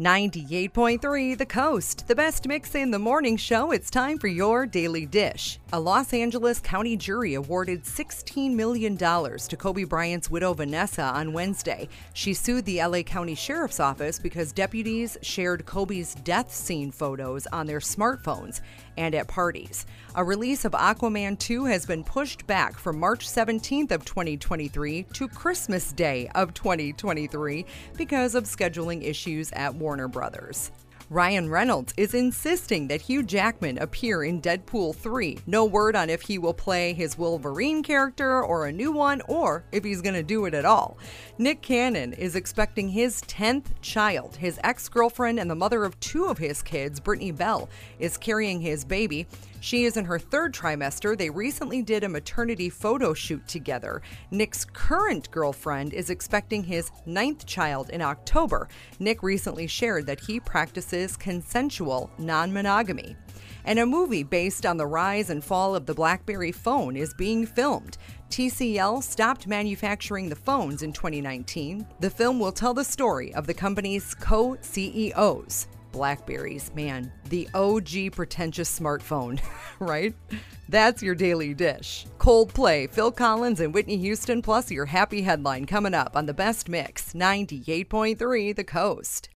98.3 The Coast, the best mix in the morning show. It's time for your daily dish. A Los Angeles County jury awarded $16 million to Kobe Bryant's widow Vanessa on Wednesday. She sued the LA County Sheriff's Office because deputies shared Kobe's death scene photos on their smartphones and at parties. A release of Aquaman 2 has been pushed back from March 17th of 2023 to Christmas Day of 2023 because of scheduling issues at Warner Brothers. Ryan Reynolds is insisting that Hugh Jackman appear in Deadpool 3. No word on if he will play his Wolverine character or a new one, or if he's going to do it at all. Nick Cannon is expecting his 10th child. His ex girlfriend and the mother of two of his kids, Brittany Bell, is carrying his baby. She is in her third trimester. They recently did a maternity photo shoot together. Nick's current girlfriend is expecting his ninth child in October. Nick recently shared that he practices consensual non monogamy. And a movie based on the rise and fall of the Blackberry phone is being filmed. TCL stopped manufacturing the phones in 2019. The film will tell the story of the company's co CEOs. Blackberries, man, the OG pretentious smartphone, right? That's your daily dish. Coldplay, Phil Collins, and Whitney Houston, plus your happy headline coming up on the best mix 98.3 The Coast.